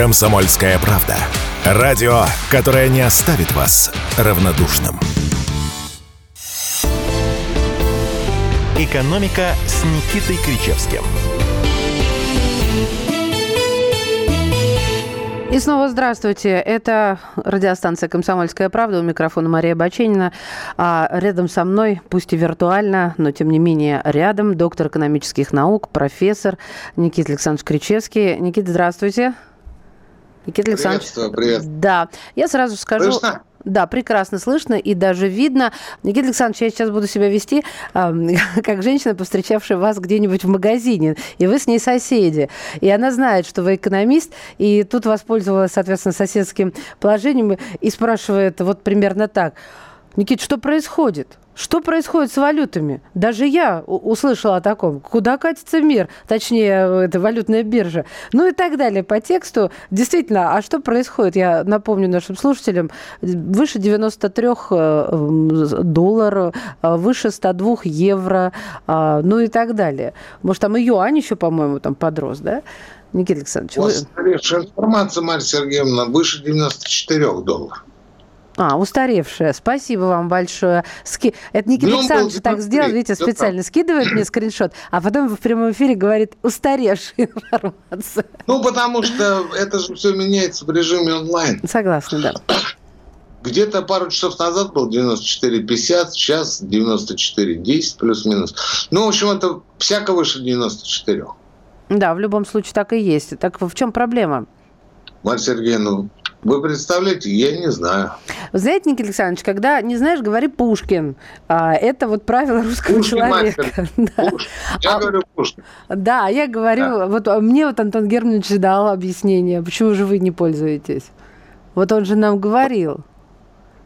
Комсомольская правда. Радио, которое не оставит вас равнодушным. «Экономика» с Никитой Кричевским – И снова здравствуйте. Это радиостанция «Комсомольская правда». У микрофона Мария Баченина. А рядом со мной, пусть и виртуально, но тем не менее рядом, доктор экономических наук, профессор Никита Александрович Кричевский. Никита, здравствуйте. Никита Александрович. привет. Да. Я сразу скажу... Слышно? Да, прекрасно слышно и даже видно. Никита Александрович, я сейчас буду себя вести э, как женщина, повстречавшая вас где-нибудь в магазине, и вы с ней соседи. И она знает, что вы экономист, и тут воспользовалась, соответственно, соседским положением и спрашивает вот примерно так. Никит, что происходит? Что происходит с валютами? Даже я услышала о таком. Куда катится мир? Точнее, это валютная биржа. Ну и так далее по тексту. Действительно, а что происходит? Я напомню нашим слушателям. Выше 93 э, долларов, э, выше 102 евро, э, ну и так далее. Может, там и юань еще, по-моему, там подрос, да? Никита Александрович. У вас вы... информация, Марья Сергеевна, выше 94 долларов. А, устаревшая. Спасибо вам большое. Ски... Это Никита Александрович так сделал, видите, специально скидывает мне скриншот, а потом в прямом эфире говорит устаревшая информация. Ну, потому что это же все меняется в режиме онлайн. Согласна, да. Где-то пару часов назад был 94,50, сейчас 94,10 плюс-минус. Ну, в общем, это всяко выше 94. Да, в любом случае так и есть. Так в чем проблема? Марья Сергеевна, вы представляете, я не знаю. Вы знаете, Никита Александрович, когда не знаешь, говори Пушкин. А, это вот правило русского Пушкин, человека. Да. Пушкин. Я а, говорю Пушкин. Да, я говорю, да. вот а мне вот Антон Германович дал объяснение, почему же вы не пользуетесь. Вот он же нам говорил.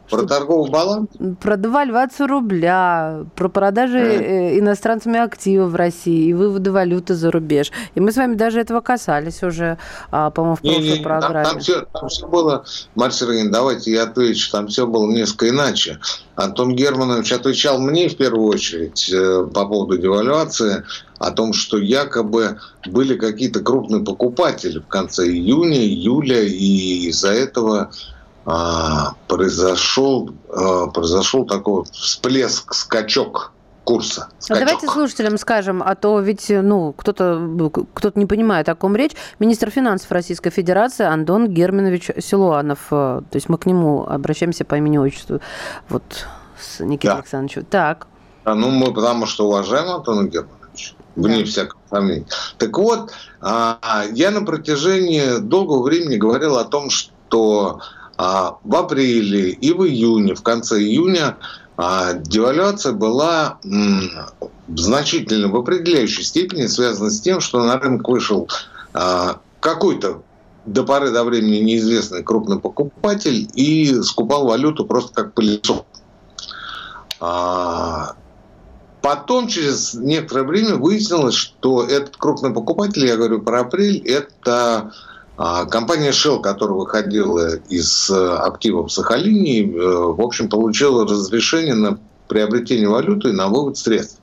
Про что, торговый баланс? Про девальвацию рубля, про продажи э. иностранцами активов в России и выводы валюты за рубеж. И мы с вами даже этого касались уже, а, по-моему, в прошлой не, не, программе. Там, там, все, там все было, Марья Сергеевна, давайте я отвечу, там все было несколько иначе. Антон Германович отвечал мне в первую очередь э, по поводу девальвации, о том, что якобы были какие-то крупные покупатели в конце июня, июля, и из-за этого произошел, а, произошел такой всплеск, скачок курса. А скачок. давайте слушателям скажем, а то ведь ну, кто-то кто не понимает, о ком речь. Министр финансов Российской Федерации Антон Германович Силуанов. То есть мы к нему обращаемся по имени-отчеству. Вот с Никитой да. Александровичем. Так. А, ну, мы потому что уважаем Антона Германовича. Вне да. всякого сомнения. Так вот, я на протяжении долгого времени говорил о том, что а в апреле и в июне, в конце июня а, девальвация была значительно в определяющей степени связана с тем, что на рынок вышел а, какой-то до поры до времени неизвестный крупный покупатель и скупал валюту просто как пылесос. Потом, через некоторое время, выяснилось, что этот крупный покупатель, я говорю про апрель, это а компания Shell, которая выходила из э, активов Сахалине, э, в общем, получила разрешение на приобретение валюты и на вывод средств.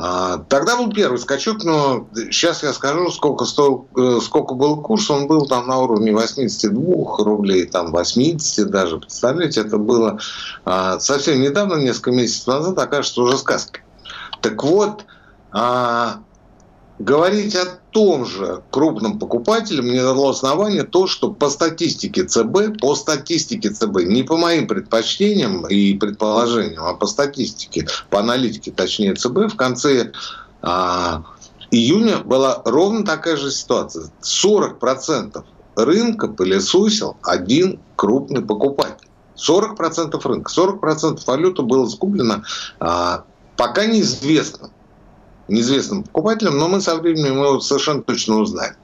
А, тогда был первый скачок, но сейчас я скажу, сколько, стоил, э, сколько был курс. Он был там на уровне 82 рублей, там 80 даже. Представляете, это было а, совсем недавно, несколько месяцев назад, окажется уже сказкой. Так вот, говорить о том же крупном покупателе мне дало основание то, что по статистике ЦБ, по статистике ЦБ, не по моим предпочтениям и предположениям, а по статистике, по аналитике, точнее ЦБ, в конце а, июня была ровно такая же ситуация. 40% рынка пылесосил один крупный покупатель. 40% рынка, 40% валюты было скуплено а, пока неизвестно неизвестным покупателям, но мы со временем его совершенно точно узнаем.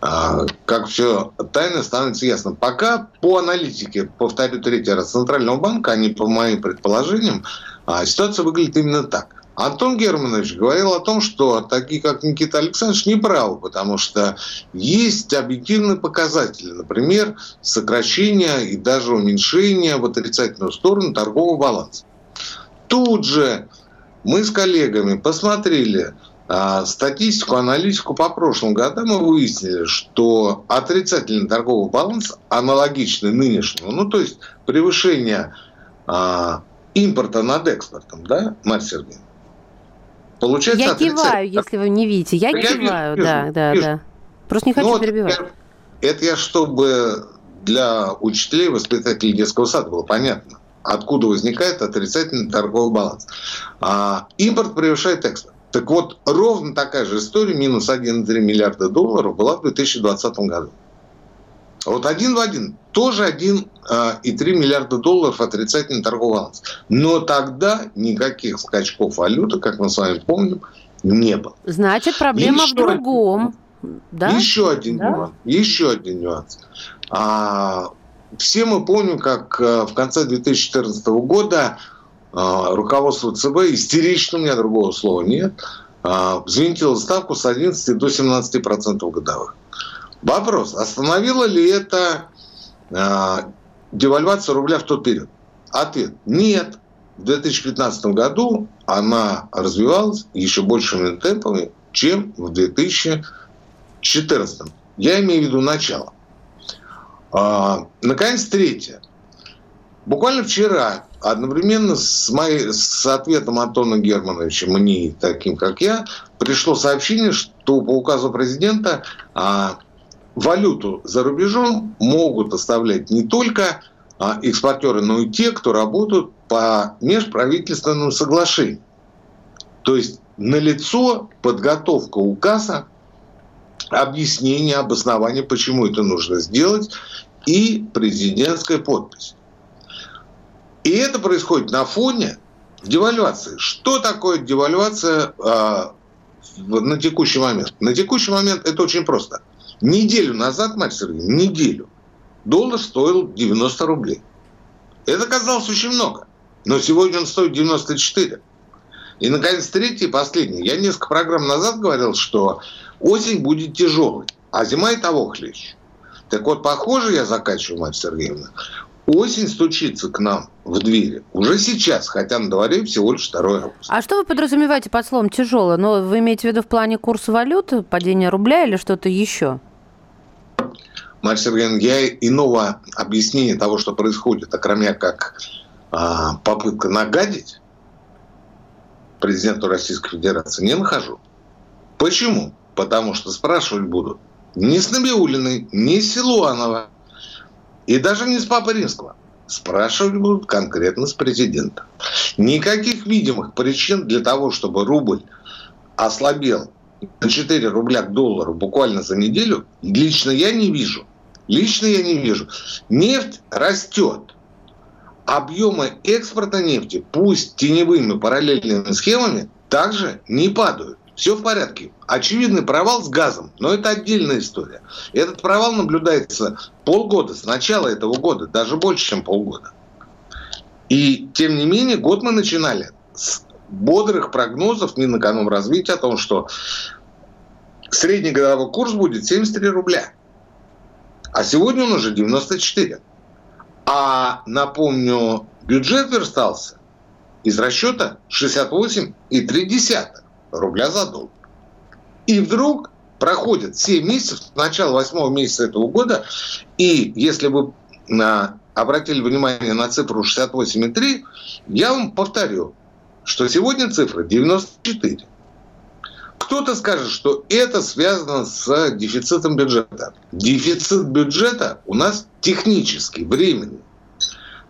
А, как все тайно становится ясно. Пока по аналитике, повторю третий раз, Центрального банка, а не по моим предположениям, а, ситуация выглядит именно так. Антон Германович говорил о том, что такие, как Никита Александрович, не правы, потому что есть объективные показатели, например, сокращение и даже уменьшение в отрицательную сторону торгового баланса. Тут же мы с коллегами посмотрели а, статистику, аналитику по прошлым годам мы выяснили, что отрицательный торговый баланс, аналогичный нынешнему, ну, то есть превышение а, импорта над экспортом, да, Марья Сергеевна? Получается Я киваю, если вы не видите. Я, я киваю, вижу, да, вижу, да, вижу. да. Просто не хочу ну, перебивать. Вот это я, чтобы для учителей, воспитателей детского сада было понятно, откуда возникает отрицательный торговый баланс. А, импорт превышает экспорт. Так вот, ровно такая же история, минус 1,3 миллиарда долларов, была в 2020 году. Вот один в один, тоже 1,3 а, миллиарда долларов отрицательный торговый баланс. Но тогда никаких скачков валюты, как мы с вами помним, не было. Значит, проблема еще в другом. Один, да? Еще один да? нюанс. Еще один нюанс. А, все мы помним, как а, в конце 2014 года а, руководство ЦБ, истерично, у меня другого слова нет, а, взвинтило ставку с 11 до 17 процентов годовых. Вопрос, остановила ли это девальвация рубля в тот период? Ответ – нет. В 2015 году она развивалась еще большими темпами, чем в 2014. Я имею в виду начало. Наконец, третье. Буквально вчера одновременно с, моей, с ответом Антона Германовича, мне, таким как я, пришло сообщение, что по указу президента а, валюту за рубежом могут оставлять не только а, экспортеры, но и те, кто работают по межправительственному соглашению. То есть налицо подготовка указа, объяснение, обоснование, почему это нужно сделать, и президентская подпись. И это происходит на фоне девальвации. Что такое девальвация э, на текущий момент? На текущий момент это очень просто. Неделю назад, мать Сергеевна, неделю, доллар стоил 90 рублей. Это казалось очень много. Но сегодня он стоит 94. И, наконец, третий и последний. Я несколько программ назад говорил, что осень будет тяжелой, а зима и того хлеще. Так вот, похоже, я заканчиваю, мать Сергеевна, осень стучится к нам в двери уже сейчас, хотя на дворе всего лишь 2 августа. А что вы подразумеваете под словом «тяжело»? Но вы имеете в виду в плане курса валют, падения рубля или что-то еще? Марья Сергеевна, я иного объяснения того, что происходит, окромя как а, попытка нагадить президенту Российской Федерации, не нахожу. Почему? Потому что спрашивать будут не с Набиулиной, не с Силуанова, и даже не с Папы Римского. Спрашивать будут конкретно с президента. Никаких видимых причин для того, чтобы рубль ослабел на 4 рубля к доллару буквально за неделю, лично я не вижу. Лично я не вижу. Нефть растет. Объемы экспорта нефти, пусть теневыми параллельными схемами, также не падают. Все в порядке. Очевидный провал с газом, но это отдельная история. Этот провал наблюдается полгода, с начала этого года, даже больше, чем полгода. И, тем не менее, год мы начинали с бодрых прогнозов Минэкономразвития о том, что средний годовой курс будет 73 рубля. А сегодня он уже 94. А, напомню, бюджет верстался из расчета 68,3 рубля за доллар. И вдруг проходит 7 месяцев, начало 8 месяца этого года, и если вы на, обратили внимание на цифру 68,3, я вам повторю, что сегодня цифра 94. Кто-то скажет, что это связано с дефицитом бюджета. Дефицит бюджета у нас технический, временный.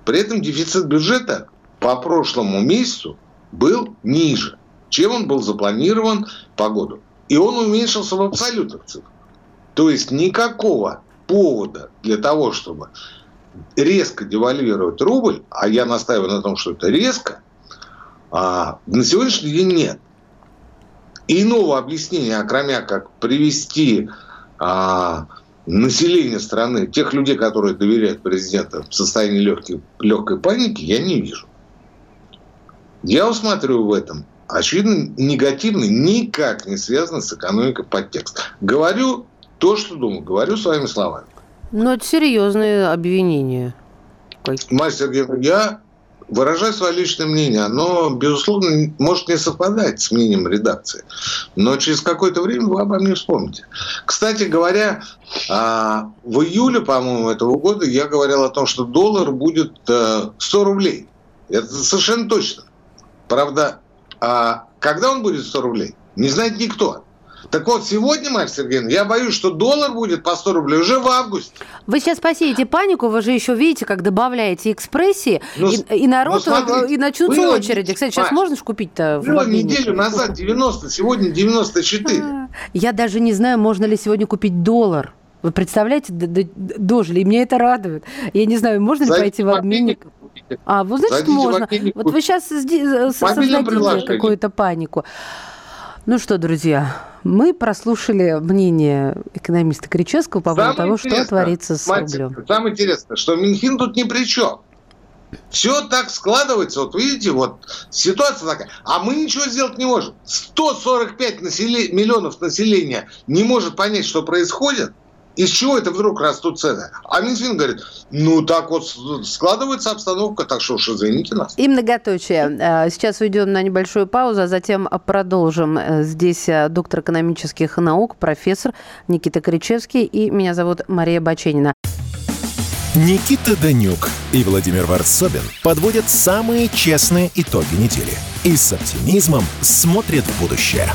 При этом дефицит бюджета по прошлому месяцу был ниже чем он был запланирован по году. И он уменьшился в абсолютных цифрах. То есть никакого повода для того, чтобы резко девальвировать рубль, а я настаиваю на том, что это резко, а, на сегодняшний день нет. Иного объяснения, кроме как привести а, население страны, тех людей, которые доверяют президенту в состоянии легкой, легкой паники, я не вижу. Я усматриваю в этом очевидно, негативный, никак не связан с экономикой подтекст. Говорю то, что думаю, говорю своими словами. Ну, это серьезные обвинения. Мастер Сергеевна, я выражаю свое личное мнение. Оно, безусловно, может не совпадать с мнением редакции. Но через какое-то время вы обо мне вспомните. Кстати говоря, а, в июле, по-моему, этого года я говорил о том, что доллар будет 100 э, рублей. Это совершенно точно. Правда, а когда он будет 100 рублей, не знает никто. Так вот, сегодня, Марья Сергеевна, я боюсь, что доллар будет по 100 рублей уже в августе. Вы сейчас посеете панику, вы же еще видите, как добавляете экспрессии, ну, и, и народ, ну, смотрите, и начнутся было, очереди. Кстати, сейчас можно же купить-то Было неделю назад 90, сегодня 94. А, я даже не знаю, можно ли сегодня купить доллар. Вы представляете, дожили, и мне это радует. Я не знаю, можно ли пойти в обменник? А, вот значит, Зайдите можно. Вот вы сейчас создадите какую-то панику. Ну что, друзья, мы прослушали мнение экономиста Кричевского по поводу того, что творится с Мальцев, рублем. Самое интересное, что Минфин тут ни при чем. Все так складывается, вот видите, вот ситуация такая. А мы ничего сделать не можем. 145 населе... миллионов населения не может понять, что происходит – из чего это вдруг растут цены? А Минфин говорит, ну так вот складывается обстановка, так что уж извините нас. И многоточие. Э, сейчас уйдем на небольшую паузу, а затем продолжим. Э, здесь э, доктор экономических наук, профессор Никита Кричевский и меня зовут Мария Баченина. Никита Данюк и Владимир Варсобин подводят самые честные итоги недели и с оптимизмом смотрят в будущее.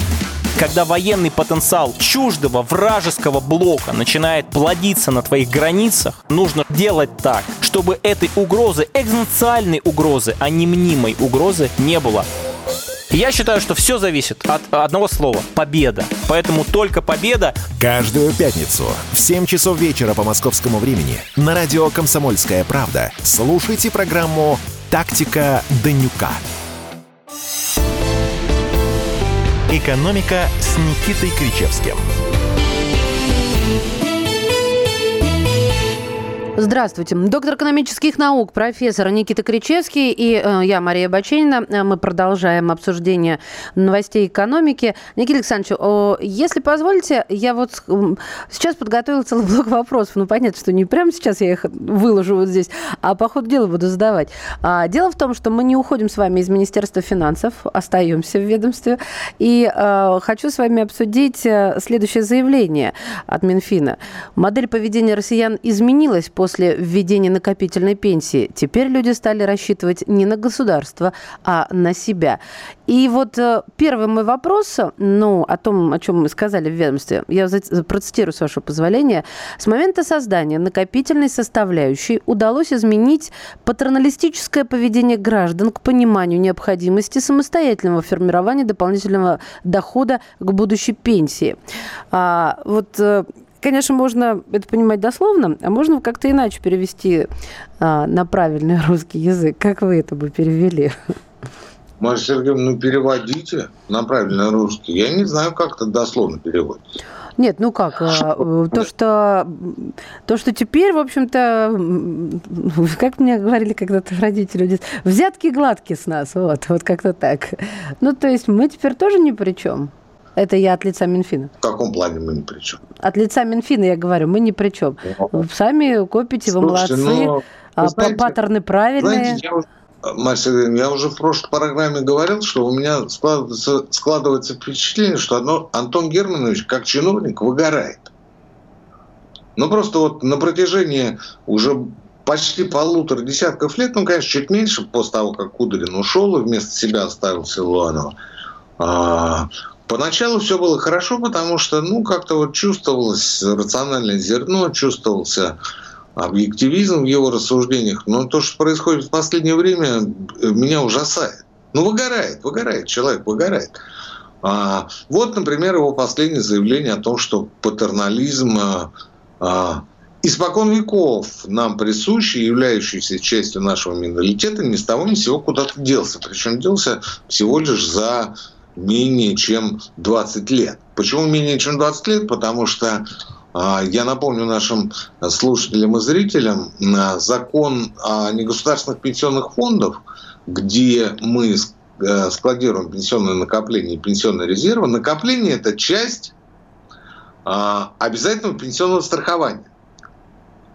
Когда военный потенциал чуждого вражеского блока начинает плодиться на твоих границах, нужно делать так, чтобы этой угрозы, экзистенциальной угрозы, а не мнимой угрозы не было. Я считаю, что все зависит от одного слова – победа. Поэтому только победа. Каждую пятницу в 7 часов вечера по московскому времени на радио «Комсомольская правда» слушайте программу «Тактика Данюка». «Экономика» с Никитой Кричевским. Здравствуйте. Доктор экономических наук, профессор Никита Кричевский и э, я, Мария Баченина. Э, мы продолжаем обсуждение новостей экономики. Никита Александрович, о, если позволите, я вот сейчас подготовила целый блок вопросов. Ну, понятно, что не прямо сейчас я их выложу вот здесь, а по ходу дела буду задавать. А, дело в том, что мы не уходим с вами из Министерства финансов, остаемся в ведомстве. И а, хочу с вами обсудить э, следующее заявление от Минфина. Модель поведения россиян изменилась по после введения накопительной пенсии. Теперь люди стали рассчитывать не на государство, а на себя. И вот э, первый мой вопрос, ну, о том, о чем мы сказали в ведомстве, я процитирую, с вашего позволения. С момента создания накопительной составляющей удалось изменить патерналистическое поведение граждан к пониманию необходимости самостоятельного формирования дополнительного дохода к будущей пенсии. А, вот э, конечно, можно это понимать дословно, а можно как-то иначе перевести а, на правильный русский язык. Как вы это бы перевели? Марья Сергеевна, ну переводите на правильный русский. Я не знаю, как это дословно переводится. Нет, ну как, а, то, что, то, что теперь, в общем-то, как мне говорили когда-то родители, взятки гладкие с нас, вот, вот как-то так. Ну, то есть мы теперь тоже ни при чем. Это я от лица Минфина. В каком плане мы ни при чем? От лица Минфина я говорю, мы ни при чем. Ну, Сами копите, вы Слушайте, молодцы. Но, а, знаете, паттерны правильные. Знаете, я, Мася, я уже в прошлой программе говорил, что у меня складывается, складывается впечатление, что Антон Германович как чиновник выгорает. Ну, просто вот на протяжении уже почти полутора десятков лет, ну, конечно, чуть меньше после того, как Кудрин ушел и вместо себя оставил Силуанова, а, Поначалу все было хорошо, потому что, ну, как-то вот чувствовалось рациональное зерно, чувствовался объективизм в его рассуждениях. Но то, что происходит в последнее время, меня ужасает. Ну, выгорает, выгорает, человек выгорает. А, вот, например, его последнее заявление о том, что патернализм а, а, испокон веков нам присущий, являющийся частью нашего менталитета, ни с того ни с сего куда-то делся. Причем делся всего лишь за менее чем 20 лет. Почему менее чем 20 лет? Потому что а, я напомню нашим слушателям и зрителям, а, закон о негосударственных пенсионных фондах, где мы э, складируем пенсионные накопления и пенсионные резервы. Накопление – это часть а, обязательного пенсионного страхования.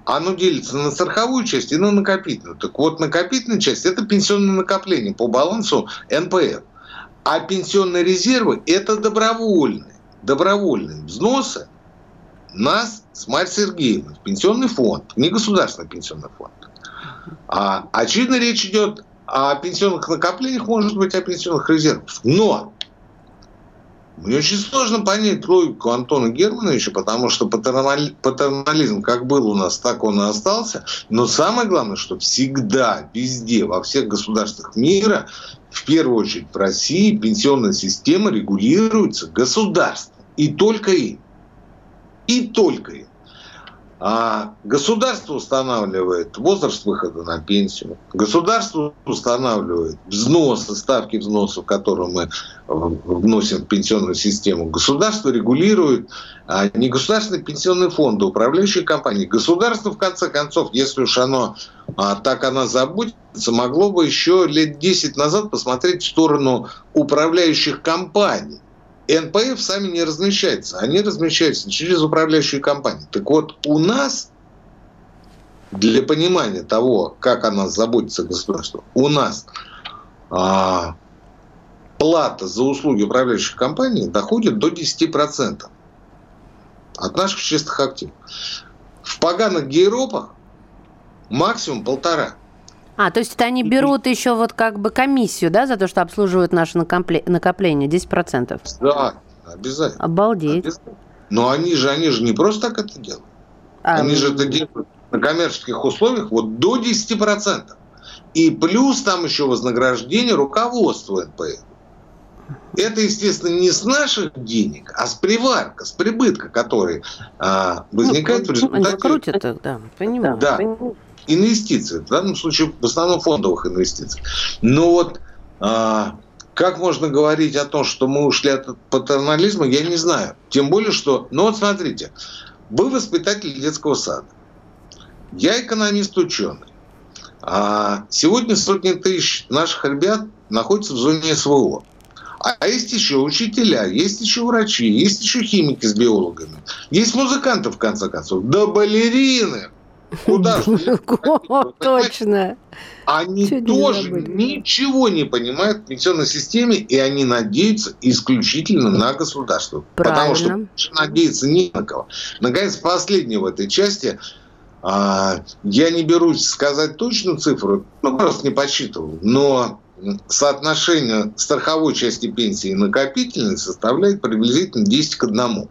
оно делится на страховую часть и на накопительную. Так вот, накопительная часть – это пенсионное накопление по балансу НПФ. А пенсионные резервы – это добровольные, добровольные взносы нас с Марьей Сергеевной в пенсионный фонд, не государственный пенсионный фонд. А, очевидно, речь идет о пенсионных накоплениях, может быть, о пенсионных резервах. Но мне очень сложно понять логику Антона Германовича, потому что патернализм как был у нас, так он и остался. Но самое главное, что всегда, везде, во всех государствах мира, в первую очередь в России, пенсионная система регулируется государством. И только им. И только им. А государство устанавливает возраст выхода на пенсию. Государство устанавливает взносы, ставки взносов, которые мы вносим в пенсионную систему. Государство регулирует а не государственные пенсионные фонды, управляющие компании. Государство, в конце концов, если уж оно а, так она заботится, могло бы еще лет 10 назад посмотреть в сторону управляющих компаний НПФ сами не размещаются. Они размещаются через управляющие компании. Так вот, у нас, для понимания того, как о нас заботится государство, у нас а, плата за услуги управляющих компаний доходит до 10% от наших чистых активов. В поганых гейропах максимум полтора. А, то есть это они берут еще вот как бы комиссию, да, за то, что обслуживают наше накопление, 10%? Да, обязательно. Обалдеть. Обязательно. Но они же, они же не просто так это делают. А, они же это делают на коммерческих условиях вот до 10%. И плюс там еще вознаграждение руководства НПФ. Это, естественно, не с наших денег, а с приварка, с прибытка, который а, возникает ну, в результате... Они крутят их, да, понимаю. Да инвестиций, в данном случае в основном фондовых инвестиций. Но вот а, как можно говорить о том, что мы ушли от патернализма, я не знаю. Тем более, что, ну вот смотрите, вы воспитатель детского сада, я экономист-ученый. А сегодня сотни тысяч наших ребят находятся в зоне СВО. А есть еще учителя, есть еще врачи, есть еще химики с биологами, есть музыканты, в конце концов, да балерины. Куда же? Точно. Они тоже ничего не понимают в пенсионной системе, и они надеются исключительно на государство. Потому что надеяться не на кого. Наконец, последнее в этой части. А, я не берусь сказать точную цифру, ну, просто не подсчитывал, но соотношение страховой части пенсии и накопительной составляет приблизительно 10 к 1.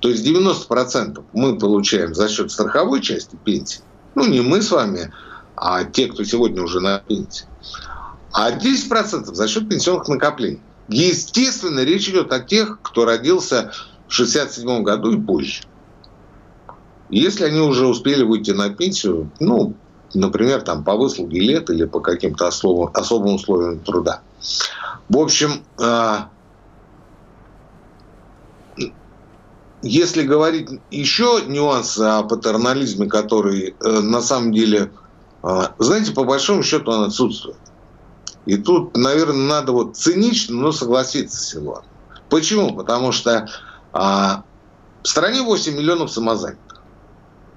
То есть 90% мы получаем за счет страховой части пенсии. Ну, не мы с вами, а те, кто сегодня уже на пенсии. А 10% за счет пенсионных накоплений. Естественно, речь идет о тех, кто родился в 67 году и позже. Если они уже успели выйти на пенсию, ну, например, там по выслуге лет или по каким-то особым, условиям труда. В общем, а, Если говорить еще нюансы о патернализме, который э, на самом деле, э, знаете, по большому счету он отсутствует. И тут, наверное, надо вот цинично, но согласиться с Силуаном. Почему? Потому что а, в стране 8 миллионов самозанятых.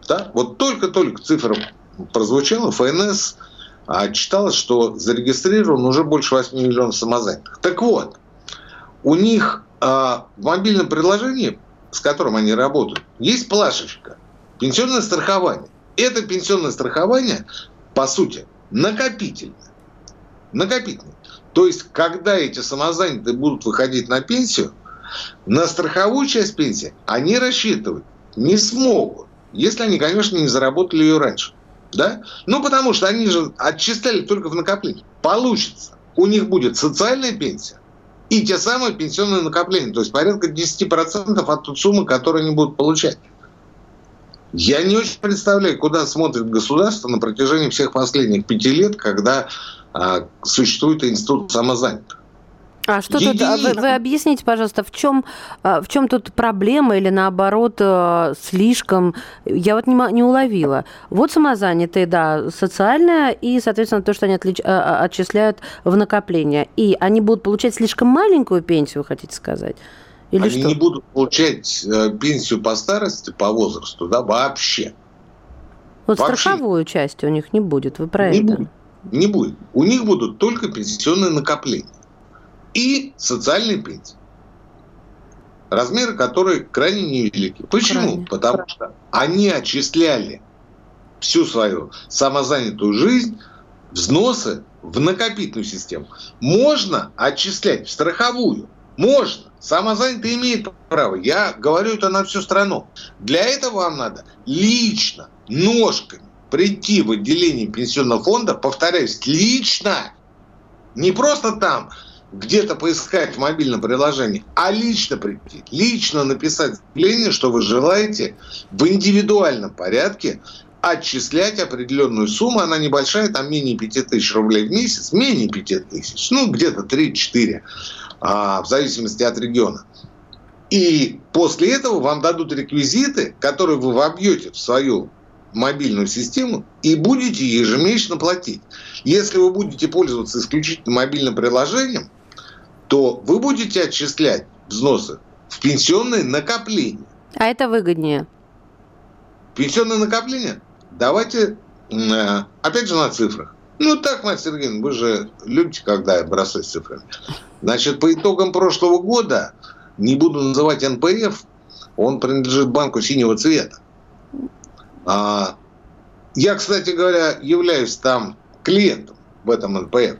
Да? Вот только-только цифра прозвучала, ФНС а, читалось, что зарегистрировано уже больше 8 миллионов самозанятых. Так вот, у них а, в мобильном приложении с которым они работают, есть плашечка. Пенсионное страхование. Это пенсионное страхование, по сути, накопительное. Накопительное. То есть, когда эти самозанятые будут выходить на пенсию, на страховую часть пенсии они рассчитывать не смогут, если они, конечно, не заработали ее раньше. Да? Ну, потому что они же отчисляли только в накопление. Получится. У них будет социальная пенсия, и те самые пенсионные накопления, то есть порядка 10% от той суммы, которую они будут получать. Я не очень представляю, куда смотрит государство на протяжении всех последних пяти лет, когда а, существует институт самозанятых. А что тут, а вы, вы объясните, пожалуйста, в чем, а, в чем тут проблема или наоборот а, слишком, я вот не, не уловила. Вот самозанятые, да, социальное и, соответственно, то, что они отлич, отчисляют в накопление. И они будут получать слишком маленькую пенсию, вы хотите сказать? Или они что? не будут получать э, пенсию по старости, по возрасту, да, вообще. Вот Вообще. страховую часть у них не будет, вы про не это? Будет. Не будет. У них будут только пенсионные накопления и социальные пенсии. Размеры которые крайне невелики. Почему? Крайне. Потому что они отчисляли всю свою самозанятую жизнь взносы в накопительную систему. Можно отчислять в страховую. Можно. Самозанятый имеет право. Я говорю это на всю страну. Для этого вам надо лично, ножками прийти в отделение пенсионного фонда, повторяюсь, лично, не просто там где-то поискать в мобильном приложении, а лично прийти, лично написать заявление, что вы желаете в индивидуальном порядке отчислять определенную сумму, она небольшая, там менее 5000 рублей в месяц, менее 5000, ну где-то 3-4, а, в зависимости от региона. И после этого вам дадут реквизиты, которые вы вобьете в свою мобильную систему и будете ежемесячно платить. Если вы будете пользоваться исключительно мобильным приложением, то вы будете отчислять взносы в пенсионные накопления. А это выгоднее? Пенсионное накопление? Давайте, э, опять же, на цифрах. Ну, так, Марья Сергеевна, вы же любите, когда я бросаюсь цифрами. Значит, по итогам прошлого года, не буду называть НПФ, он принадлежит банку синего цвета. А, я, кстати говоря, являюсь там клиентом в этом НПФ.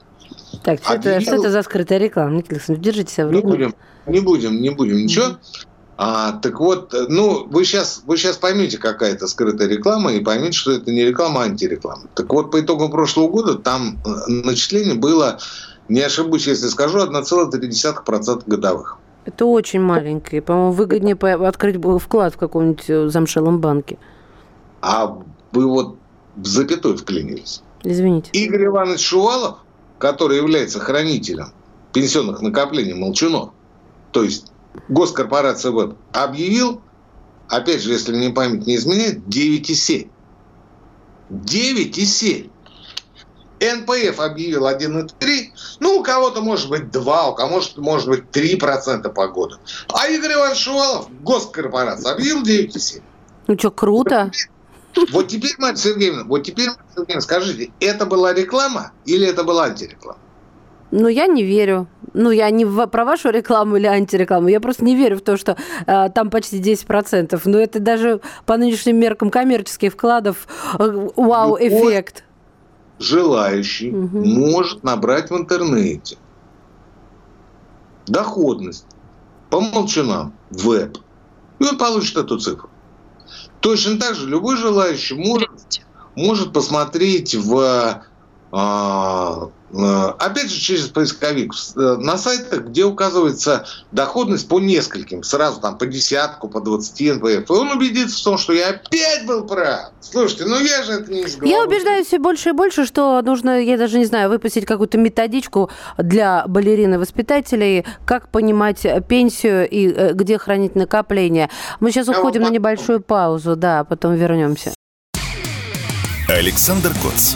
Так, что, Объявил... это, что это за скрытая реклама? Николай держите себя в руку. Не будем, не будем, не будем ничего. Mm-hmm. А, так вот, ну, вы сейчас, вы сейчас поймете, какая это скрытая реклама, и поймете, что это не реклама, а антиреклама. Так вот, по итогам прошлого года там э, начисление было, не ошибусь, если скажу, 1,3% годовых. Это очень маленькое. По-моему, выгоднее открыть вклад в каком-нибудь э, замшелом банке. А вы вот в запятой вклинились. Извините. Игорь Иванович Шувалов, который является хранителем пенсионных накоплений Молчунов, то есть госкорпорация ВЭБ объявил, опять же, если мне память не изменяет, 9,7. 9,7. НПФ объявил 1,3. Ну, у кого-то может быть 2, у кого-то может быть 3% по году. А Игорь Иванович Шувалов, госкорпорация, объявил 9,7. Ну что, круто. Вот теперь, Марья Сергеевна, вот теперь, Марья Сергеевна, скажите, это была реклама или это была антиреклама? Ну, я не верю. Ну, я не в, про вашу рекламу или антирекламу. Я просто не верю в то, что э, там почти 10%. Но это даже по нынешним меркам коммерческих вкладов э, вау-эффект. Желающий угу. может набрать в интернете доходность по молчанам, веб, и он получит эту цифру. Точно так же любой желающий может, может посмотреть в опять же, через поисковик. Э, на сайтах, где указывается доходность по нескольким, сразу там по десятку, по 20 НПФ, и он убедится в том, что я опять был прав. Слушайте, ну я же это не из Я убеждаюсь все больше и больше, что нужно, я даже не знаю, выпустить какую-то методичку для балерин и воспитателей, как понимать пенсию и э, где хранить накопления. Мы сейчас уходим на небольшую паузу, да, потом вернемся. Александр Коц.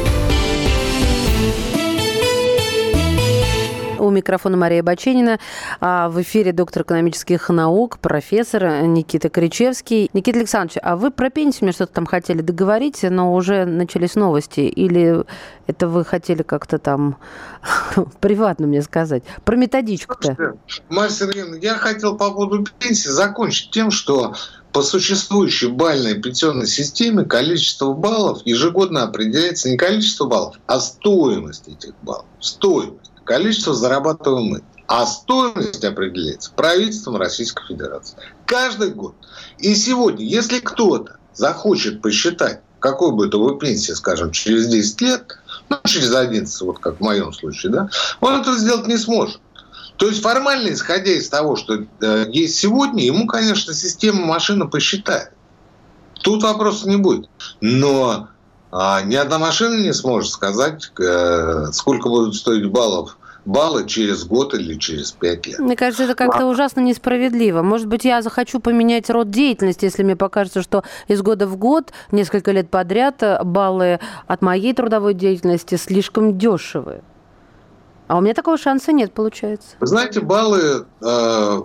У микрофона Мария Баченина. А в эфире доктор экономических наук, профессор Никита Кричевский. Никита Александрович, а вы про пенсию мне что-то там хотели договорить, но уже начались новости? Или это вы хотели как-то там приватно мне сказать? Про методичку-то. Мария Сергеевна, я хотел по поводу пенсии закончить тем, что по существующей бальной пенсионной системе количество баллов ежегодно определяется не количество баллов, а стоимость этих баллов. Стоимость количество зарабатываем мы. А стоимость определяется правительством Российской Федерации. Каждый год. И сегодня, если кто-то захочет посчитать, какой будет его пенсия, скажем, через 10 лет, ну, через 11, вот как в моем случае, да, он это сделать не сможет. То есть формально, исходя из того, что э, есть сегодня, ему, конечно, система машина посчитает. Тут вопроса не будет. Но а ни одна машина не сможет сказать, э, сколько будут стоить баллов баллы через год или через пять лет. Мне кажется, это как-то ужасно несправедливо. Может быть, я захочу поменять род деятельности, если мне покажется, что из года в год, несколько лет подряд, баллы от моей трудовой деятельности слишком дешевые. А у меня такого шанса нет, получается. Вы знаете, баллы э,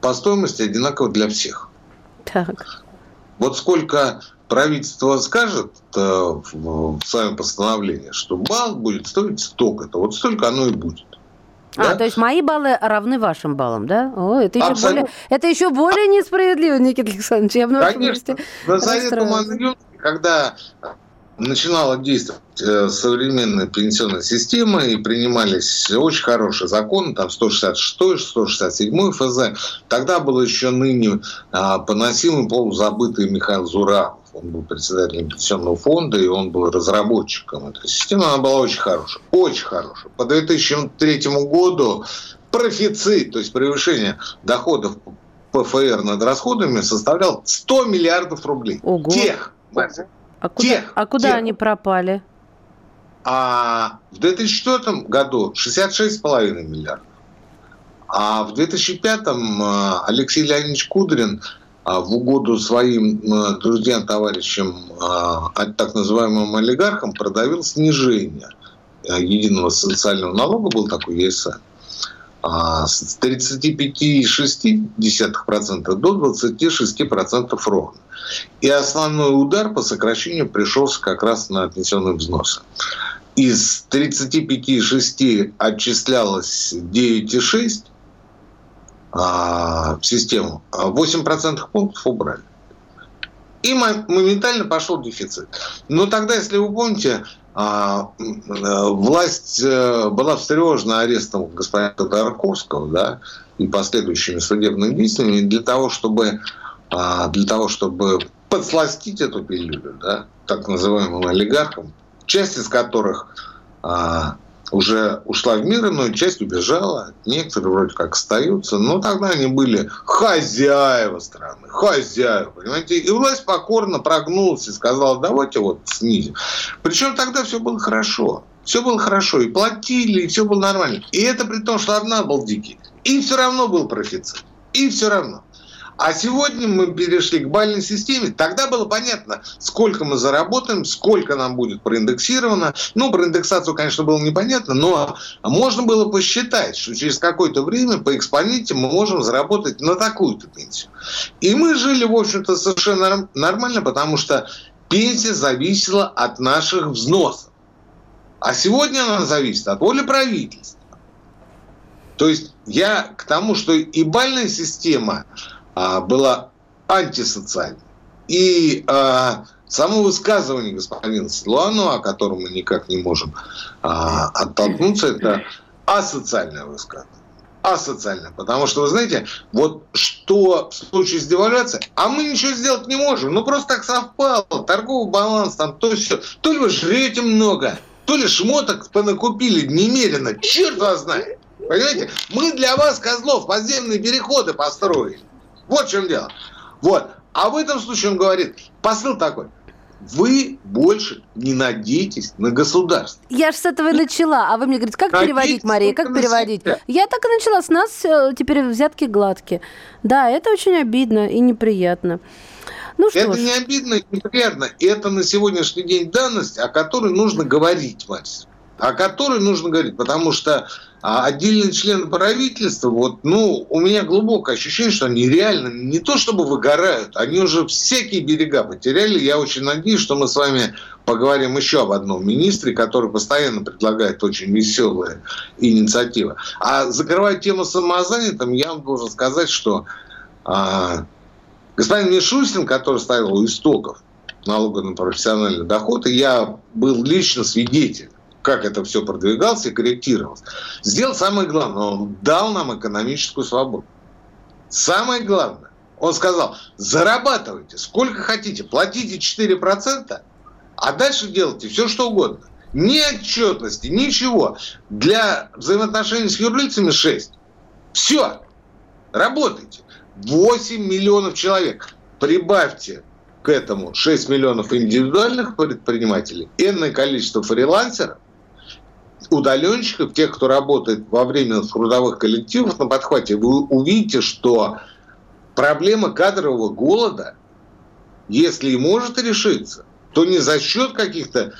по стоимости одинаковы для всех. Так. Вот сколько правительство скажет э, в, своем постановлении, что балл будет стоить столько-то, вот столько оно и будет. А, да? то есть мои баллы равны вашим баллам, да? О, это еще, более, это еще более несправедливо, Никита Александрович. Я Конечно. На Совете когда начинала действовать э, современная пенсионная система и принимались очень хорошие законы, там 166 167 ФЗ. Тогда был еще ныне а, поносимый полузабытый Михаил Зурабов. Он был председателем пенсионного фонда, и он был разработчиком этой системы. Она была очень хорошая, очень хорошая. По 2003 году профицит, то есть превышение доходов ПФР над расходами составлял 100 миллиардов рублей. Ого. Тех, а куда, тех, а куда тех. они пропали? А в 2004 году 66,5 миллиардов. А в 2005 а, Алексей Леонидович Кудрин в угоду своим а, друзьям, товарищам, так называемым олигархам, продавил снижение единого социального налога, был такой ЕСН, с 35,6% до 26% ровно. И основной удар по сокращению пришелся как раз на пенсионные взносы. Из 35,6 отчислялось 9,6 а, систему, 8% а пунктов убрали. И моментально пошел дефицит. Но тогда, если вы помните, а, власть э, была встревожена арестом господина Ходорковского да, и последующими судебными действиями для того, чтобы для того, чтобы подсластить эту пилюлю, да, так называемым олигархам, часть из которых уже ушла в мир, но часть убежала, некоторые вроде как остаются, но тогда они были хозяева страны, хозяева, понимаете, и власть покорно прогнулась и сказала, давайте вот снизим. Причем тогда все было хорошо, все было хорошо, и платили, и все было нормально. И это при том, что одна был дикий, и все равно был профицит, и все равно. А сегодня мы перешли к бальной системе. Тогда было понятно, сколько мы заработаем, сколько нам будет проиндексировано. Ну, про индексацию, конечно, было непонятно, но можно было посчитать, что через какое-то время по экспоненте мы можем заработать на такую-то пенсию. И мы жили, в общем-то, совершенно нормально, потому что пенсия зависела от наших взносов. А сегодня она зависит от воли правительства. То есть я к тому, что и бальная система была антисоциальной. И а, само высказывание господина Силуанова, о котором мы никак не можем а, оттолкнуться, это асоциальное высказывание. Асоциальное. Потому что, вы знаете, вот что в случае с девальвацией, а мы ничего сделать не можем. Ну, просто так совпало. Торговый баланс, там то все. То ли вы жрете много, то ли шмоток понакупили немерено. Черт вас знает. Понимаете? Мы для вас, козлов, подземные переходы построили. Вот в чем дело. Вот. А в этом случае он говорит, посыл такой, вы больше не надейтесь на государство. Я же с этого и начала. А вы мне говорите, как надейтесь переводить, Мария, как переводить? Себя. Я так и начала. С нас э, теперь взятки гладкие. Да, это очень обидно и неприятно. Ну, что это ж. не обидно и неприятно. Это на сегодняшний день данность, о которой нужно говорить, Марис. О которой нужно говорить. Потому что а отдельные члены правительства, вот, ну, у меня глубокое ощущение, что они реально не то чтобы выгорают, они уже всякие берега потеряли. Я очень надеюсь, что мы с вами поговорим еще об одном министре, который постоянно предлагает очень веселые инициативы. А закрывая тему самозанятым, я вам должен сказать, что а, господин Мишустин, который ставил у истоков налога на профессиональный доход, и я был лично свидетелем как это все продвигалось и корректировалось. Сделал самое главное, он дал нам экономическую свободу. Самое главное, он сказал, зарабатывайте сколько хотите, платите 4%, а дальше делайте все, что угодно. Ни отчетности, ничего. Для взаимоотношений с юрлицами 6. Все. Работайте. 8 миллионов человек. Прибавьте к этому 6 миллионов индивидуальных предпринимателей, энное количество фрилансеров, удаленщиков, тех, кто работает во время трудовых коллективов на подхвате, вы увидите, что проблема кадрового голода, если и может решиться, то не за счет каких-то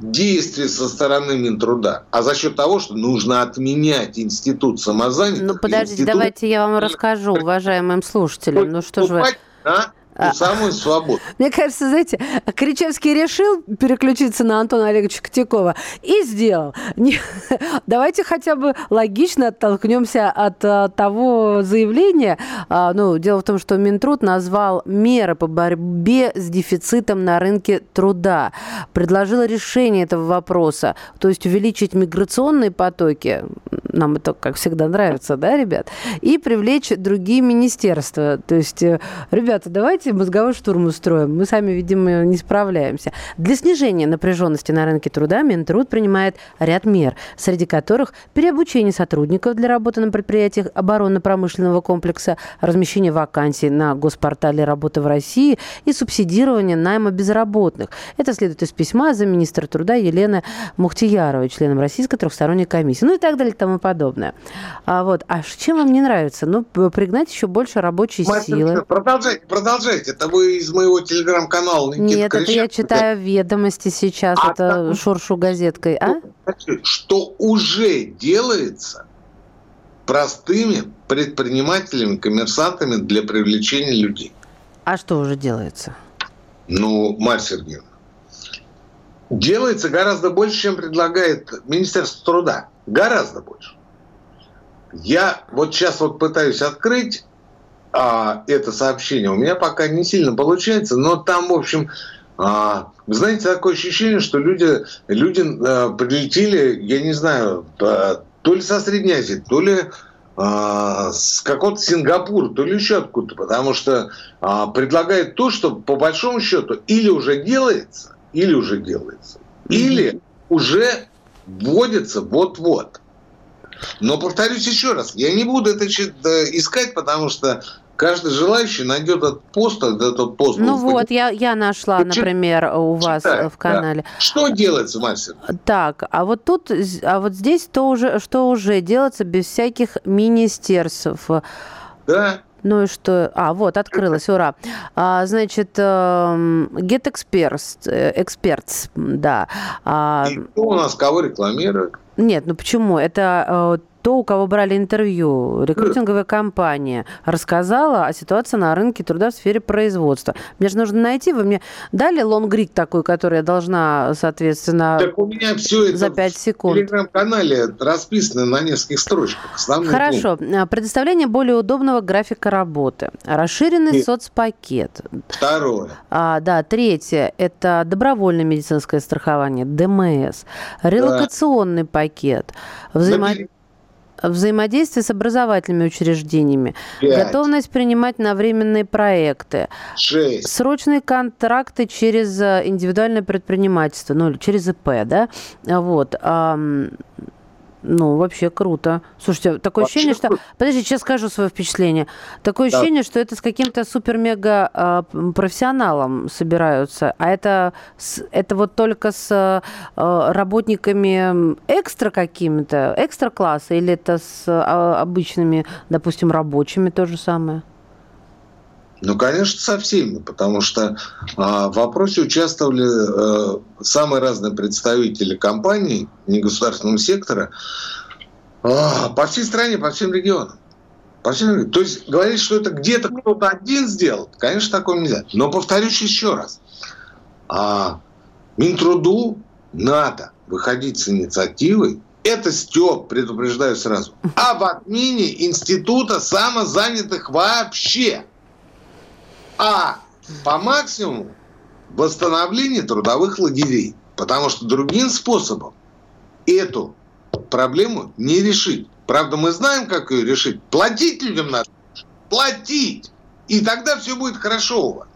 действий со стороны Минтруда, а за счет того, что нужно отменять институт самозанятых. Ну, подождите, институт... давайте я вам расскажу, уважаемым слушателям. Ну, что же вы... Ту самую свободу. Мне кажется, знаете, Кричевский решил переключиться на Антона Олеговича Котякова и сделал. Не, давайте хотя бы логично оттолкнемся от а, того заявления. А, ну, дело в том, что Минтруд назвал меры по борьбе с дефицитом на рынке труда. Предложил решение этого вопроса, то есть увеличить миграционные потоки, нам это, как всегда, нравится, да, ребят, и привлечь другие министерства. То есть, э, ребята, давайте давайте мозговой штурм устроим. Мы сами, видимо, не справляемся. Для снижения напряженности на рынке труда Минтруд принимает ряд мер, среди которых переобучение сотрудников для работы на предприятиях оборонно-промышленного комплекса, размещение вакансий на госпортале работы в России и субсидирование найма безработных. Это следует из письма замминистра труда Елены Мухтияровой, членом Российской трехсторонней комиссии. Ну и так далее и тому подобное. А, вот. а чем вам не нравится? Ну, пригнать еще больше рабочей Мастер, силы. Продолжайте, продолжайте читаете? Это вы из моего телеграм-канала Нет, Кричак, это я читаю ведомости сейчас, а это там, шуршу газеткой, а? Что уже делается простыми предпринимателями, коммерсантами для привлечения людей. А что уже делается? Ну, Марья Сергеевна, делается гораздо больше, чем предлагает Министерство труда. Гораздо больше. Я вот сейчас вот пытаюсь открыть а, это сообщение. У меня пока не сильно получается, но там, в общем, а, вы знаете, такое ощущение, что люди, люди а, прилетели, я не знаю, а, то ли со Средней Азии, то ли а, с какого-то Сингапура, то ли еще откуда-то, потому что а, предлагает то, что по большому счету или уже делается, или уже делается, или уже вводится вот-вот. Но повторюсь еще раз, я не буду это искать, потому что каждый желающий найдет этот пост, этот пост. Ну вот, я, я нашла, например, у вас Читай, в канале. Да. Что делается, мастер? Так, а вот тут, а вот здесь то уже, что уже делается без всяких министерств. Да. Ну и что? А, вот, открылась, ура. А, значит, эм, Get Experts, э, Experts, да. А, и кто у нас кого рекламирует? Нет, ну почему? Это э, то, у кого брали интервью, рекрутинговая компания рассказала о ситуации на рынке труда в сфере производства. Мне же нужно найти, вы мне дали лонгрид такой, который я должна, соответственно, так у меня все это за 5 секунд. В телеграм-канале расписано на нескольких строчках. Основные Хорошо. Пункты. Предоставление более удобного графика работы. Расширенный Нет. соцпакет. Второе. А, да, третье. Это добровольное медицинское страхование, ДМС. Релокационный да. пакет. Взаимодействие взаимодействие с образовательными учреждениями, 5. готовность принимать на временные проекты, 6. срочные контракты через э, индивидуальное предпринимательство, ну или через ИП, да, вот. Ну, вообще круто. Слушайте, такое вообще ощущение, что... Подожди, сейчас скажу свое впечатление. Такое да. ощущение, что это с каким-то супер-мега э, профессионалом собираются. А это, это вот только с э, работниками экстра какими-то, экстра класса, или это с обычными, допустим, рабочими то же самое? Ну, конечно, со всеми, потому что а, в вопросе участвовали а, самые разные представители компаний негосударственного сектора а, по всей стране, по всем регионам. По всем регионам. То есть говорить, что это где-то кто-то один сделал, конечно, такого нельзя. Но повторюсь еще раз. А, Минтруду надо выходить с инициативой это Степ, предупреждаю сразу, об отмене института самозанятых вообще а по максимуму восстановление трудовых лагерей. Потому что другим способом эту проблему не решить. Правда, мы знаем, как ее решить. Платить людям надо. Платить. И тогда все будет хорошо у вас.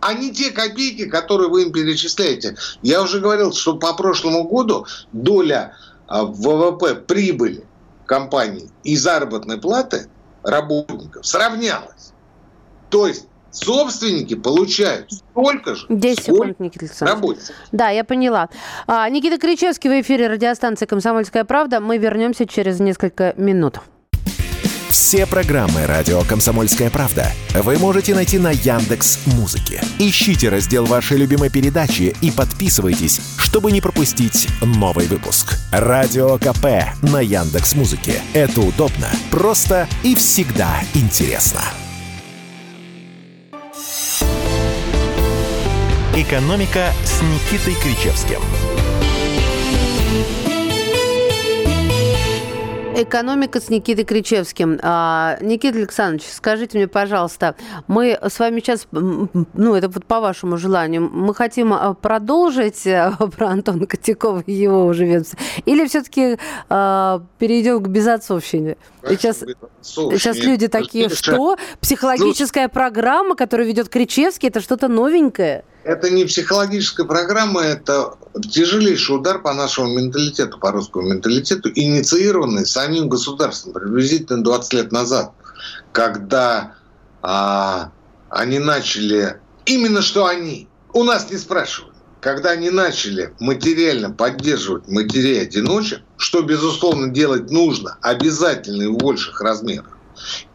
А не те копейки, которые вы им перечисляете. Я уже говорил, что по прошлому году доля а, ВВП прибыли компаний и заработной платы работников сравнялась. То есть собственники получают столько же, 10 секунд, Никита Александрович. Да, я поняла. А, Никита Кричевский в эфире радиостанции «Комсомольская правда». Мы вернемся через несколько минут. Все программы радио Комсомольская правда вы можете найти на Яндекс Музыке. Ищите раздел вашей любимой передачи и подписывайтесь, чтобы не пропустить новый выпуск. Радио КП на Яндекс Музыке. Это удобно, просто и всегда интересно. «Экономика» с Никитой Кричевским. Экономика с Никитой Кричевским. А, Никита Александрович, скажите мне, пожалуйста, мы с вами сейчас, ну, это вот по вашему желанию, мы хотим а, продолжить э, про Антона Котякова и его уже ведомство, или все-таки а, перейдем к безотцовщине? Сейчас, сейчас люди такие, что? Психологическая программа, которую ведет Кричевский, это что-то новенькое? Это не психологическая программа, это тяжелейший удар по нашему менталитету, по русскому менталитету, инициированный самим государством приблизительно 20 лет назад, когда а, они начали, именно что они, у нас не спрашивали, когда они начали материально поддерживать матерей-одиночек, что, безусловно, делать нужно, обязательно и в больших размерах,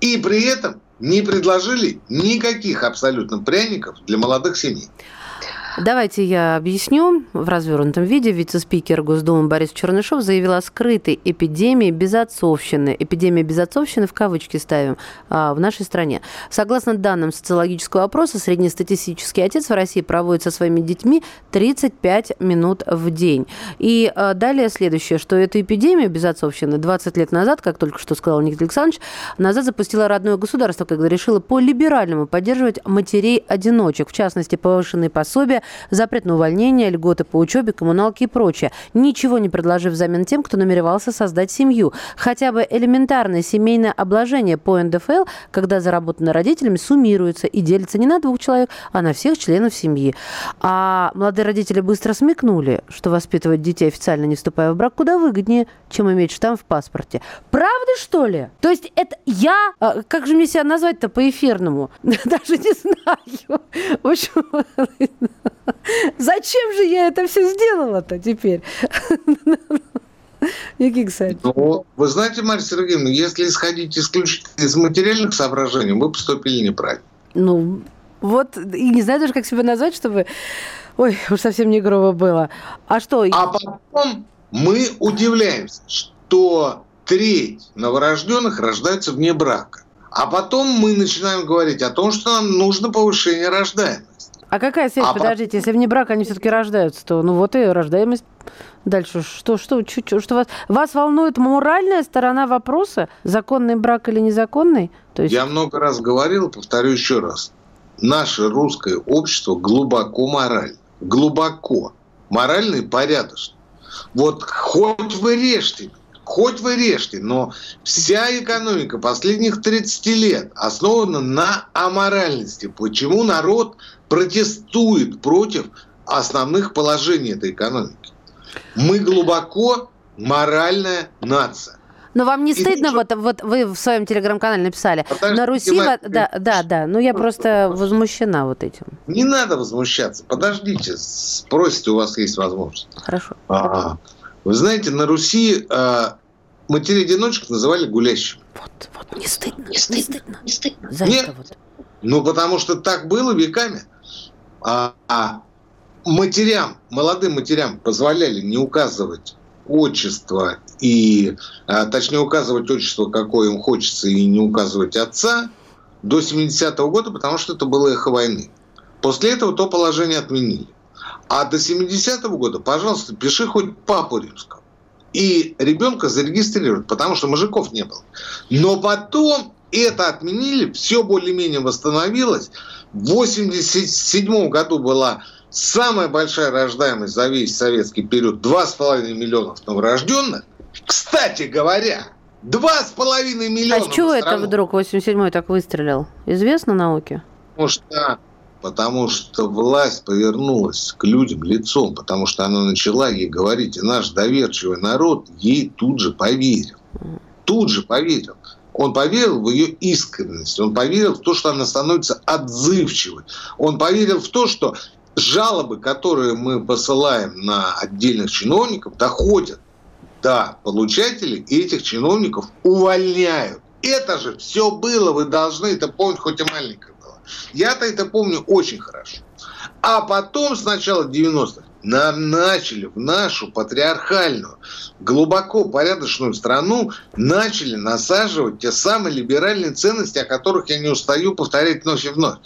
и при этом не предложили никаких абсолютно пряников для молодых семей. Давайте я объясню в развернутом виде. Вице-спикер Госдумы Борис Чернышов заявил о скрытой эпидемии безотцовщины. Эпидемия безотцовщины в кавычки ставим а, в нашей стране. Согласно данным социологического опроса, среднестатистический отец в России проводит со своими детьми 35 минут в день. И а, далее следующее, что эту эпидемию безотцовщины 20 лет назад, как только что сказал Никита Александрович, назад запустило родное государство, когда решило по-либеральному поддерживать матерей-одиночек, в частности, повышенные пособия, запрет на увольнение, льготы по учебе, коммуналки и прочее. Ничего не предложив взамен тем, кто намеревался создать семью. Хотя бы элементарное семейное обложение по НДФЛ, когда заработанное родителями суммируется и делится не на двух человек, а на всех членов семьи. А молодые родители быстро смекнули, что воспитывать детей официально не вступая в брак куда выгоднее, чем иметь штамп в паспорте. Правда, что ли? То есть это я... А, как же мне себя назвать-то по-эфирному? Даже не знаю. В общем, Зачем же я это все сделала-то теперь? Никита Александрович. Ну, вы знаете, Марья Сергеевна, если исходить исключительно из материальных соображений, мы поступили неправильно. Ну, вот, и не знаю даже, как себя назвать, чтобы... Ой, уж совсем не грубо было. А что? А потом мы удивляемся, что треть новорожденных рождаются вне брака. А потом мы начинаем говорить о том, что нам нужно повышение рождаемости. А какая связь, а подождите, если вне брака они все-таки рождаются, то ну вот и рождаемость дальше. Что, что, что, что вас, вас волнует моральная сторона вопроса, законный брак или незаконный? То есть... Я много раз говорил, повторю еще раз. Наше русское общество глубоко морально. Глубоко. Морально и порядочно. Вот хоть вы режьте хоть вы режьте, но вся экономика последних 30 лет основана на аморальности. Почему народ протестует против основных положений этой экономики? Мы глубоко моральная нация. Но вам не и стыдно, вот, вот вы в своем телеграм-канале написали, Подожди, на Руси... Во... Да, да, да, ну я просто возмущена вот этим. Не надо возмущаться, подождите, спросите, у вас есть возможность. Хорошо. А, вы знаете, на Руси э, матерей-одиночек называли гулящими. Вот, вот, не стыдно, не стыдно, не стыдно. За Нет, вот. ну потому что так было веками. А, а матерям, молодым матерям позволяли не указывать отчество и, а, точнее, указывать отчество, какое им хочется, и не указывать отца до 70-го года, потому что это было эхо войны. После этого то положение отменили. А до 70-го года, пожалуйста, пиши хоть папу римского. И ребенка зарегистрировать, потому что мужиков не было. Но потом это отменили, все более-менее восстановилось. В 87 году была самая большая рождаемость за весь советский период 2,5 миллионов новорожденных. Кстати говоря, Два с половиной миллиона. А с чего это вдруг 87-й так выстрелил? Известно науке? Потому что потому что власть повернулась к людям лицом, потому что она начала ей говорить, и наш доверчивый народ ей тут же поверил. Тут же поверил. Он поверил в ее искренность, он поверил в то, что она становится отзывчивой, он поверил в то, что жалобы, которые мы посылаем на отдельных чиновников, доходят до получателей, и этих чиновников увольняют. Это же все было, вы должны это помнить, хоть и маленькое. Я-то это помню очень хорошо. А потом, с начала 90-х, нам начали в нашу патриархальную, глубоко порядочную страну начали насаживать те самые либеральные ценности, о которых я не устаю повторять вновь и вновь.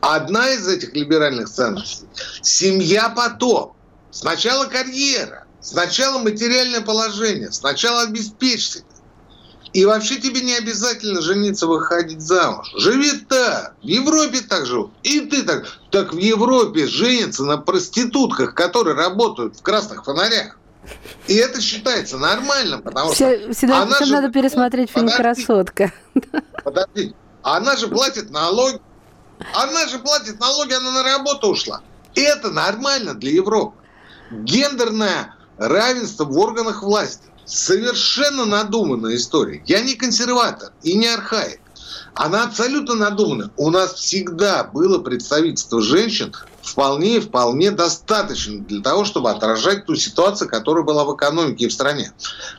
Одна из этих либеральных ценностей – семья потом. Сначала карьера, сначала материальное положение, сначала обеспечься. И вообще тебе не обязательно жениться, выходить замуж. Живи так. В Европе так живут. И ты так. Так в Европе женятся на проститутках, которые работают в красных фонарях. И это считается нормальным, потому все, что... Всегда, она же... надо пересмотреть фильм подожди, «Красотка». Подожди. Она же платит налоги. Она же платит налоги, она на работу ушла. И это нормально для Европы. Гендерное равенство в органах власти совершенно надуманная история. Я не консерватор и не архаик. Она абсолютно надуманная. У нас всегда было представительство женщин вполне вполне достаточно для того, чтобы отражать ту ситуацию, которая была в экономике и в стране.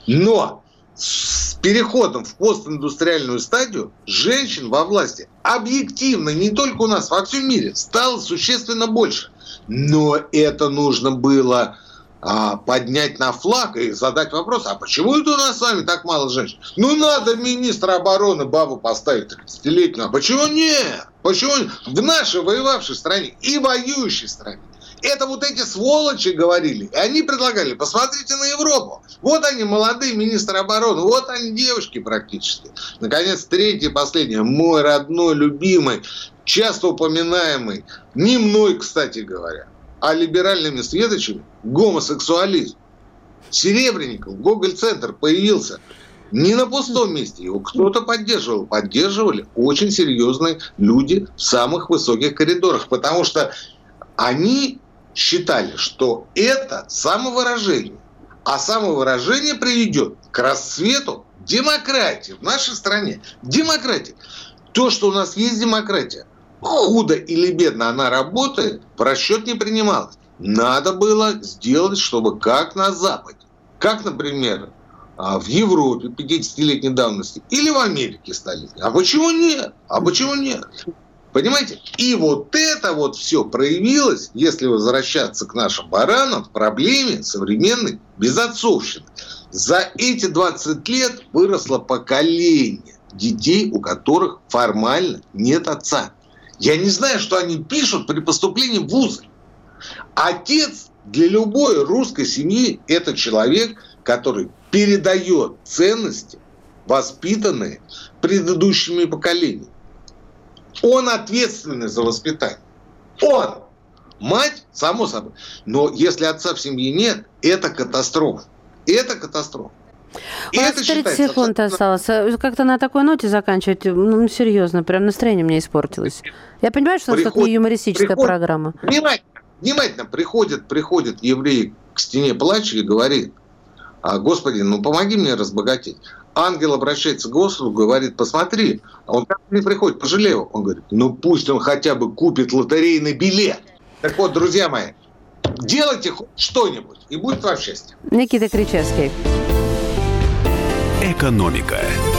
Но с переходом в постиндустриальную стадию женщин во власти объективно, не только у нас, во всем мире, стало существенно больше. Но это нужно было а, поднять на флаг и задать вопрос, а почему это у нас с вами так мало женщин? Ну, надо министра обороны бабу поставить 30-летнюю. А почему нет? Почему в нашей воевавшей стране и воюющей стране? Это вот эти сволочи говорили. И они предлагали, посмотрите на Европу. Вот они, молодые министры обороны, вот они, девушки практически. Наконец, третье, последнее. Мой родной, любимый, часто упоминаемый, не мной, кстати говоря, а либеральными светочами гомосексуализм. Серебренников, Гоголь-центр появился не на пустом месте. Его кто-то поддерживал. Поддерживали очень серьезные люди в самых высоких коридорах. Потому что они считали, что это самовыражение. А самовыражение приведет к расцвету демократии в нашей стране. Демократия. То, что у нас есть демократия, худо или бедно она работает, в расчет не принималось. Надо было сделать, чтобы как на Западе, как, например, а, в Европе 50-летней давности или в Америке столетней. А почему нет? А почему нет? Понимаете? И вот это вот все проявилось, если возвращаться к нашим баранам, в проблеме современной безотцовщины. За эти 20 лет выросло поколение детей, у которых формально нет отца. Я не знаю, что они пишут при поступлении в вузы. Отец для любой русской семьи – это человек, который передает ценности, воспитанные предыдущими поколениями. Он ответственный за воспитание. Он. Мать, само собой. Но если отца в семье нет, это катастрофа. Это катастрофа. У нас 30 секунд осталось. Как-то на такой ноте заканчивать, ну, серьезно, прям настроение мне испортилось. Я понимаю, что у нас тут не юмористическая приходит, программа. Внимательно, внимательно, приходит, приходит еврей к стене плача и говорит, «А, Господи, ну помоги мне разбогатеть. Ангел обращается к Господу, говорит, посмотри. А он как не приходит, пожалей его. Он говорит, ну пусть он хотя бы купит лотерейный билет. Так вот, друзья мои, делайте хоть что-нибудь, и будет вам счастье. Никита Кричевский. Экономика.